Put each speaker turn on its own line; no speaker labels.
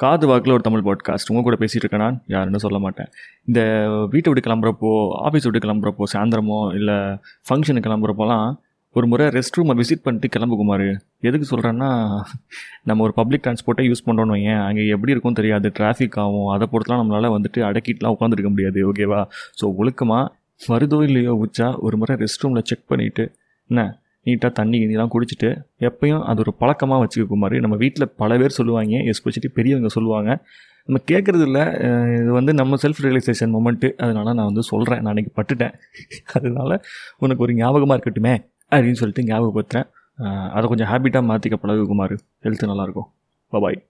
காது வாக்கில் ஒரு தமிழ் பாட்காஸ்ட் உங்கள் கூட பேசிகிட்டு இருக்கேன் நான். யாருன்னு சொல்ல மாட்டேன். இந்த வீட்டை விட்டு கிளம்புறப்போ ஆஃபீஸ் விட்டு கிளம்புறப்போ சாயந்தரமோ இல்லை ஃபங்க்ஷனுக்கு கிளம்புறப்போலாம் ஒரு முறை ரெஸ்ட் ரூமை விசிட் பண்ணிட்டு கிளம்புகுமார் எதுக்கு சொல்கிறேன்னா நம்ம ஒரு பப்ளிக் ட்ரான்ஸ்போர்ட்டை யூஸ் பண்ணுறோன்னு ஏன் அங்கே எப்படி இருக்கும் தெரியாது. டிராஃபிக் ஆகும். அதை பொறுத்துலாம் நம்மளால் வந்துட்டு அடக்கிட்டுலாம் உட்காந்துருக்க முடியாது. ஓகேவா ஸோ ஒழுக்கமாக வருதோ இல்லையோ உச்சா ஒரு முறை ரெஸ்ட் ரூமில் செக் பண்ணிவிட்டு என்ன? நீட்டாக தண்ணி கிண்ணிலாம் குடிச்சிட்டு எப்பயும் அது ஒரு பழக்கமாக வச்சுக்க குமார். நம்ம வீட்டில் பல பேர் சொல்லுவாங்க எஸ்பெஷலி பெரியவங்க சொல்லுவாங்க. நம்ம கேட்குறது இல்லை இது வந்து நம்ம செல்ஃப் ரியலைசேஷன் மொமெண்ட்டு அதனால நான் வந்து சொல்கிறேன் நான் அன்றைக்கி பட்டுட்டேன். அதனால உனக்கு ஒரு ஞாபகமாக இருக்கட்டுமே அப்படின்னு சொல்லிட்டு ஞாபகப்படுத்துகிறேன் அதை கொஞ்சம் ஹேபிட்டாக மாற்றிக்க பழகு குமார். ஹெல்த்து நல்லாயிருக்கும் பாய்